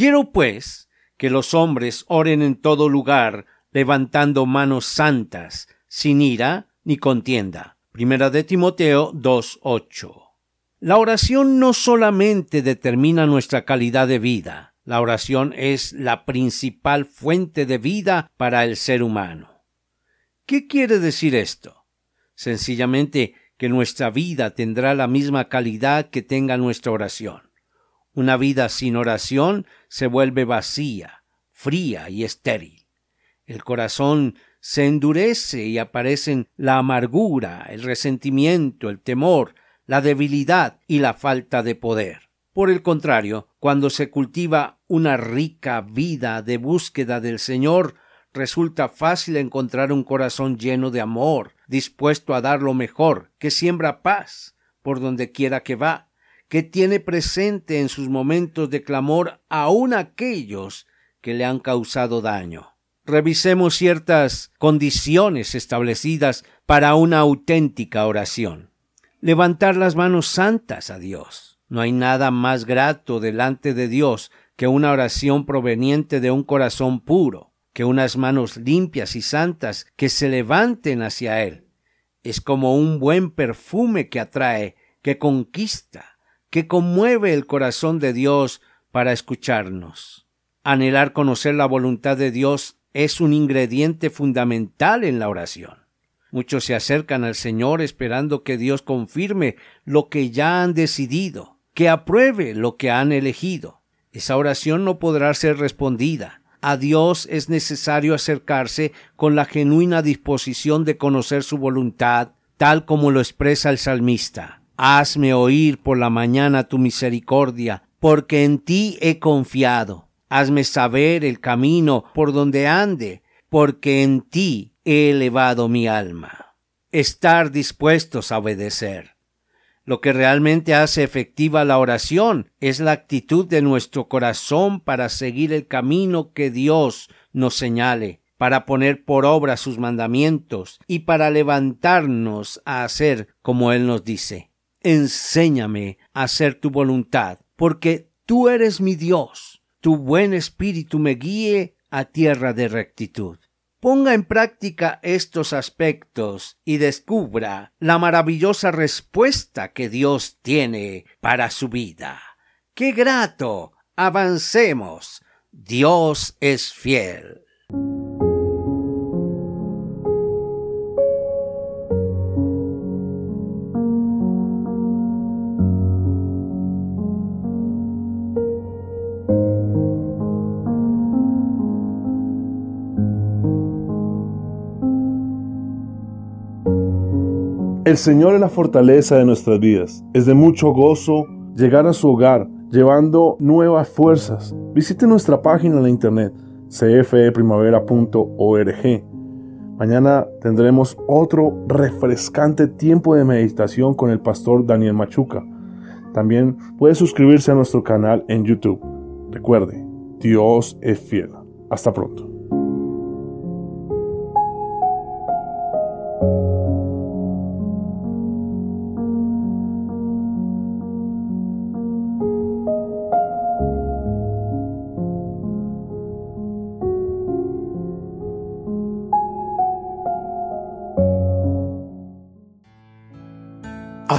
Quiero, pues, que los hombres oren en todo lugar, levantando manos santas, sin ira ni contienda. Primera de Timoteo 2.8. La oración no solamente determina nuestra calidad de vida, la oración es la principal fuente de vida para el ser humano. ¿Qué quiere decir esto? Sencillamente que nuestra vida tendrá la misma calidad que tenga nuestra oración. Una vida sin oración se vuelve vacía, fría y estéril. El corazón se endurece y aparecen la amargura, el resentimiento, el temor, la debilidad y la falta de poder. Por el contrario, cuando se cultiva una rica vida de búsqueda del Señor, resulta fácil encontrar un corazón lleno de amor, dispuesto a dar lo mejor, que siembra paz por donde quiera que va, que tiene presente en sus momentos de clamor aun aquellos que le han causado daño. Revisemos ciertas condiciones establecidas para una auténtica oración. Levantar las manos santas a Dios. No hay nada más grato delante de Dios que una oración proveniente de un corazón puro, que unas manos limpias y santas que se levanten hacia Él. Es como un buen perfume que atrae, que conquista, que conmueve el corazón de Dios para escucharnos. Anhelar conocer la voluntad de Dios es un ingrediente fundamental en la oración. Muchos se acercan al Señor esperando que Dios confirme lo que ya han decidido, que apruebe lo que han elegido. Esa oración no podrá ser respondida. A Dios es necesario acercarse con la genuina disposición de conocer su voluntad, tal como lo expresa el salmista. Hazme oír por la mañana tu misericordia, porque en ti he confiado. Hazme saber el camino por donde ande, porque en ti he elevado mi alma. Estar dispuestos a obedecer. Lo que realmente hace efectiva la oración es la actitud de nuestro corazón para seguir el camino que Dios nos señale, para poner por obra sus mandamientos y para levantarnos a hacer como Él nos dice enséñame a hacer tu voluntad, porque tú eres mi Dios. Tu buen espíritu me guíe a tierra de rectitud. Ponga en práctica estos aspectos y descubra la maravillosa respuesta que Dios tiene para su vida. ¡Qué grato! Avancemos. Dios es fiel. El Señor es la fortaleza de nuestras vidas. Es de mucho gozo llegar a su hogar llevando nuevas fuerzas. Visite nuestra página en la internet cfeprimavera.org. Mañana tendremos otro refrescante tiempo de meditación con el pastor Daniel Machuca. También puede suscribirse a nuestro canal en YouTube. Recuerde, Dios es fiel. Hasta pronto.